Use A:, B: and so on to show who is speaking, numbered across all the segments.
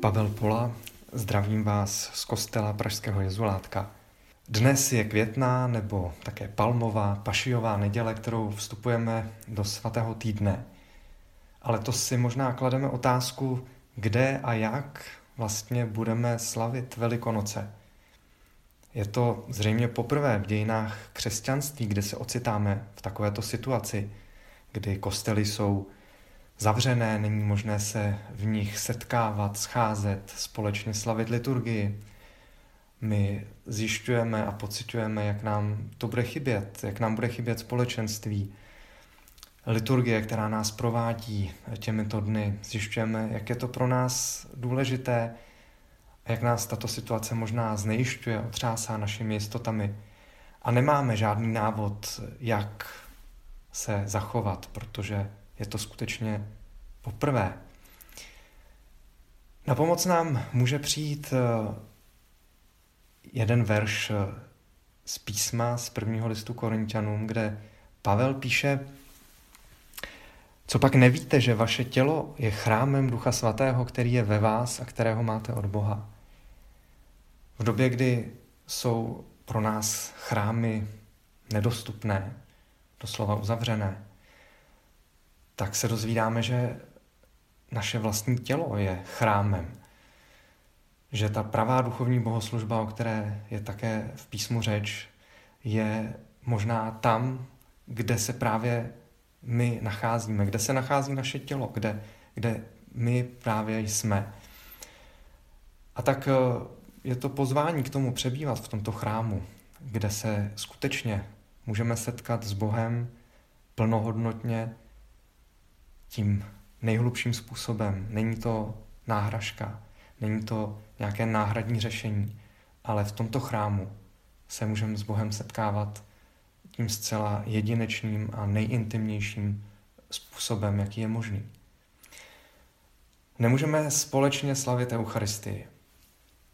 A: Pavel Pola, zdravím vás z kostela Pražského jezulátka. Dnes je květná nebo také palmová, pašijová neděle, kterou vstupujeme do svatého týdne. Ale to si možná klademe otázku, kde a jak vlastně budeme slavit Velikonoce. Je to zřejmě poprvé v dějinách křesťanství, kde se ocitáme v takovéto situaci, kdy kostely jsou zavřené, není možné se v nich setkávat, scházet, společně slavit liturgii. My zjišťujeme a pocitujeme, jak nám to bude chybět, jak nám bude chybět společenství, liturgie, která nás provádí těmito dny. Zjišťujeme, jak je to pro nás důležité jak nás tato situace možná znejišťuje, otřásá našimi jistotami. A nemáme žádný návod, jak se zachovat, protože je to skutečně poprvé. Na pomoc nám může přijít eh, jeden verš eh, z písma z prvního listu Korintianům, kde Pavel píše, co pak nevíte, že vaše tělo je chrámem Ducha Svatého, který je ve vás a kterého máte od Boha. V době, kdy jsou pro nás chrámy nedostupné, doslova uzavřené, tak se dozvídáme, že naše vlastní tělo je chrámem. Že ta pravá duchovní bohoslužba, o které je také v písmu řeč, je možná tam, kde se právě my nacházíme, kde se nachází naše tělo, kde, kde my právě jsme. A tak eh, je to pozvání k tomu přebývat v tomto chrámu, kde se skutečně můžeme setkat s Bohem plnohodnotně tím nejhlubším způsobem. Není to náhražka, není to nějaké náhradní řešení, ale v tomto chrámu se můžeme s Bohem setkávat tím zcela jedinečným a nejintimnějším způsobem, jaký je možný. Nemůžeme společně slavit Eucharistii.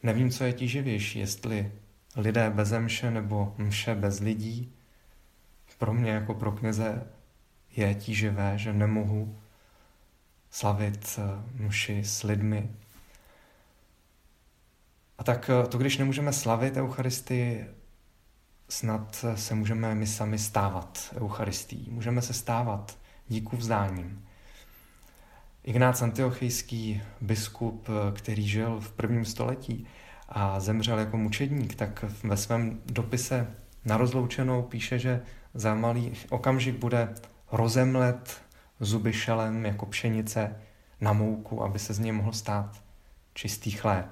A: Nevím, co je tíživější, jestli lidé bez mše nebo mše bez lidí. Pro mě jako pro kněze je tíživé, že nemohu slavit eh, mši s lidmi. A tak eh, to, když nemůžeme slavit Eucharistii, snad eh, se můžeme my sami stávat Eucharistií. Můžeme se stávat díku vzdáním. Ignác Antiochijský biskup, který žil v prvním století a zemřel jako mučedník, tak ve svém dopise na rozloučenou píše, že za malý okamžik bude rozemlet zuby šelem jako pšenice na mouku, aby se z něj mohl stát čistý chléb.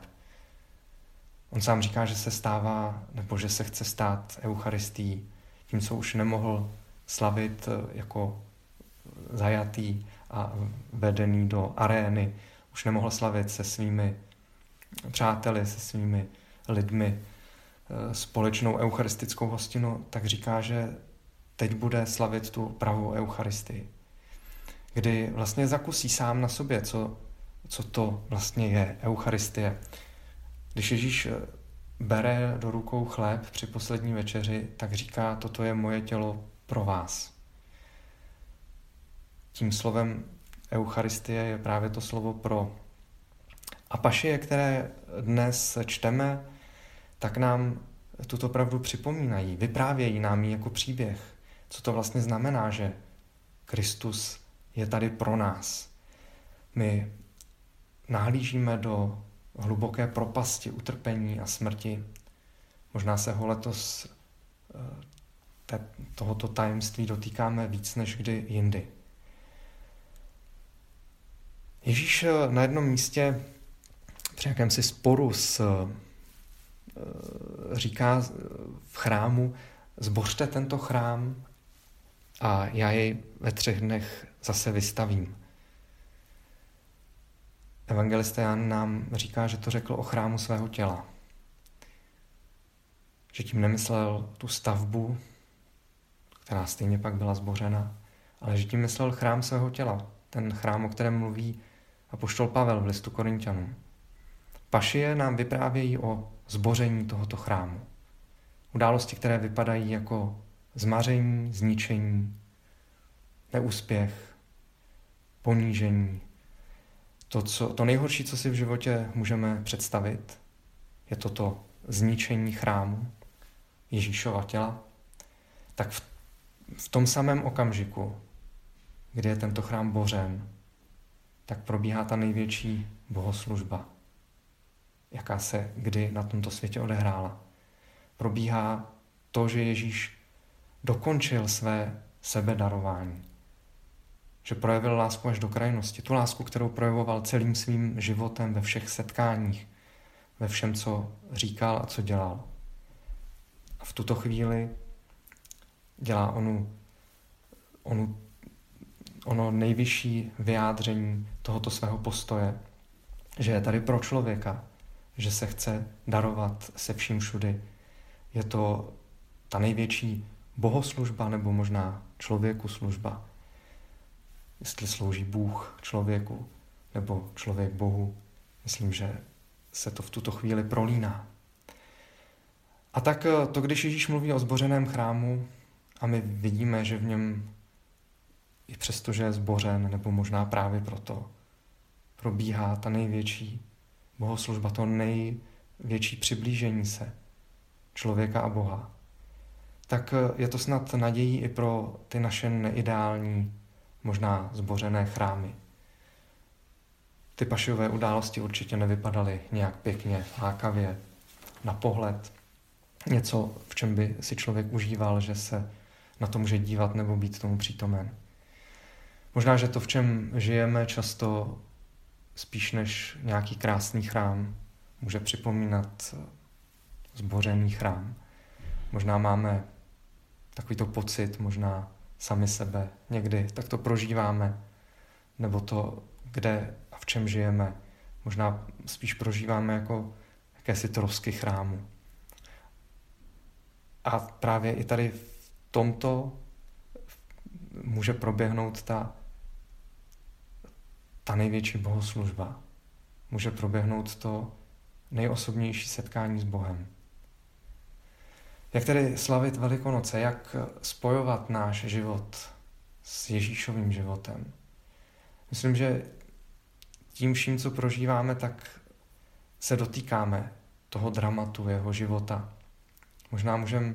A: On sám říká, že se stává, nebo že se chce stát Eucharistí, tím, co už nemohl slavit eh, jako zajatý a vedený do arény, už nemohl slavit se svými přáteli, se svými lidmi eh, společnou eucharistickou hostinu, tak říká, že teď bude slavit tu pravou Eucharistii kdy vlastně zakusí sám na sobě, co, co to vlastně je Eucharistie. Když Ježíš eh, bere do rukou chléb při poslední večeři, tak říká, toto je moje tělo pro vás. Tím slovem Eucharistie je právě to slovo pro. A pašie, které dnes čteme, tak nám tuto pravdu připomínají, vyprávějí nám ji jako příběh. Co to vlastně znamená, že Kristus je tady pro nás. My nahlížíme do hluboké propasti utrpení a smrti. Možná se ho letos eh, te, tohoto tajemství dotýkáme víc než kdy jindy. Ježíš eh, na jednom místě při jakémsi sporu s, eh, říká v chrámu, zbořte tento chrám a já jej ve třech dnech zase vystavím. Evangelista Jan nám říká, že to řekl o chrámu svého těla. Že tím nemyslel tu stavbu, která stejně pak byla zbořena, ale že tím myslel chrám svého těla, ten chrám, o kterém mluví apoštol Pavel v listu Korintianům. Pašie nám vyprávějí o zboření tohoto chrámu. Události, které vypadají jako zmaření, zničení, neúspěch, ponížení. To, co, to nejhorší, co si v životě můžeme představit, je toto zničení chrámu Ježíšova těla, tak v, v tom samém okamžiku, kdy je tento chrám bořen, tak probíhá ta největší bohoslužba, jaká se kdy na tomto světě odehrála. Probíhá to, že Ježíš dokončil své sebedarování. Že projevil lásku až do krajnosti. Tu lásku, kterou projevoval celým svým životem ve všech setkáních, ve všem, co říkal a co dělal. A v tuto chvíli dělá onu, onu, ono nejvyšší vyjádření tohoto svého postoje, že je tady pro člověka, že se chce darovat se vším všudy. Je to ta největší bohoslužba nebo možná člověku služba. Jestli slouží Bůh člověku nebo člověk Bohu, myslím, že se to v tuto chvíli prolíná. A tak eh, to, když Ježíš mluví o zbořeném chrámu a my vidíme, že v něm i přesto, že je zbořen, nebo možná právě proto, probíhá ta největší bohoslužba, to největší přiblížení se člověka a Boha, tak eh, je to snad nadějí i pro ty naše neideální, možná zbořené chrámy. Ty pašiové události určitě nevypadaly nějak pěkně, lákavě, na pohled. Něco, v čem by si člověk užíval, že se na to může dívat nebo být tomu přítomen. Možná, že to, v čem žijeme, často spíš než nějaký krásný chrám, může připomínat zbořený chrám. Možná máme takovýto pocit, možná sami sebe někdy tak to prožíváme, nebo to, kde a v čem žijeme, možná spíš prožíváme jako jakési trosky chrámu. A právě i tady v tomto může proběhnout ta, ta největší bohoslužba. Může proběhnout to nejosobnější setkání s Bohem. Jak tedy slavit Velikonoce, jak spojovat náš život s Ježíšovým životem? Myslím, že tím vším, co prožíváme, tak se dotýkáme toho dramatu jeho života. Možná můžeme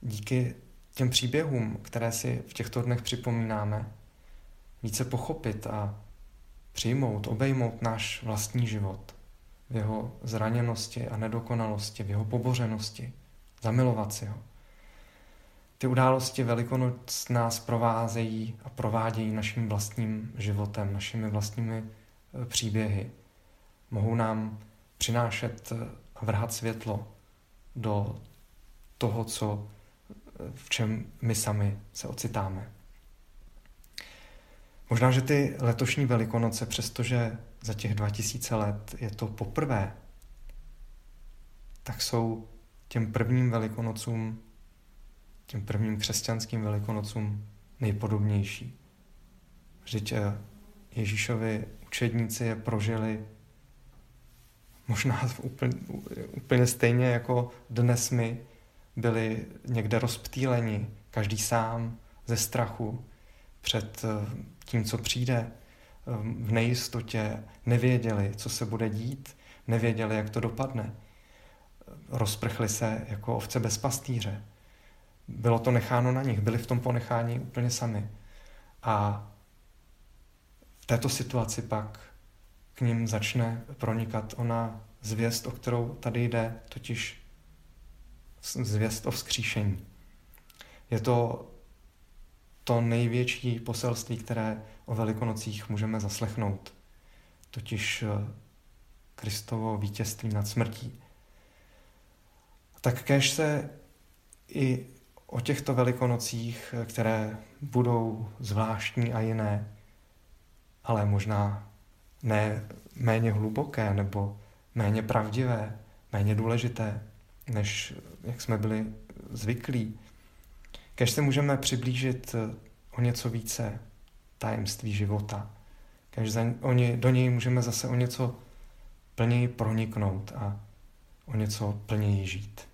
A: díky těm příběhům, které si v těchto dnech připomínáme, více pochopit a přijmout, obejmout náš vlastní život v jeho zraněnosti a nedokonalosti, v jeho pobořenosti – zamilovat si ho. Ty události Velikonoc nás provázejí a provádějí naším vlastním životem, našimi vlastními e, příběhy. Mohou nám přinášet e, a vrhat světlo do toho, co, e, v čem my sami se ocitáme. Možná, že ty letošní Velikonoce, přestože za těch 2000 let je to poprvé, tak jsou těm prvním velikonocům, těm prvním křesťanským velikonocům nejpodobnější. Vždyť eh, Ježíšovi učedníci je prožili možná úplně, úplně stejně jako dnes my byli někde rozptýleni, každý sám ze strachu před eh, tím, co přijde, eh, v nejistotě, nevěděli, co se bude dít, nevěděli, jak to dopadne rozprchli se jako ovce bez pastýře. Bylo to necháno na nich, byli v tom ponechání úplně sami. A v této situaci pak k ním začne pronikat ona zvěst, o kterou tady jde, totiž zvěst o vzkříšení. Je to to největší poselství, které o Velikonocích můžeme zaslechnout, totiž eh, Kristovo vítězství nad smrtí tak kež se i o těchto velikonocích, které budou zvláštní a jiné, ale možná ne méně hluboké nebo méně pravdivé, méně důležité, než jak jsme byli zvyklí. Kež se můžeme přiblížit o něco více tajemství života. Kež do něj můžeme zase o něco plněji proniknout a o něco plněji žít.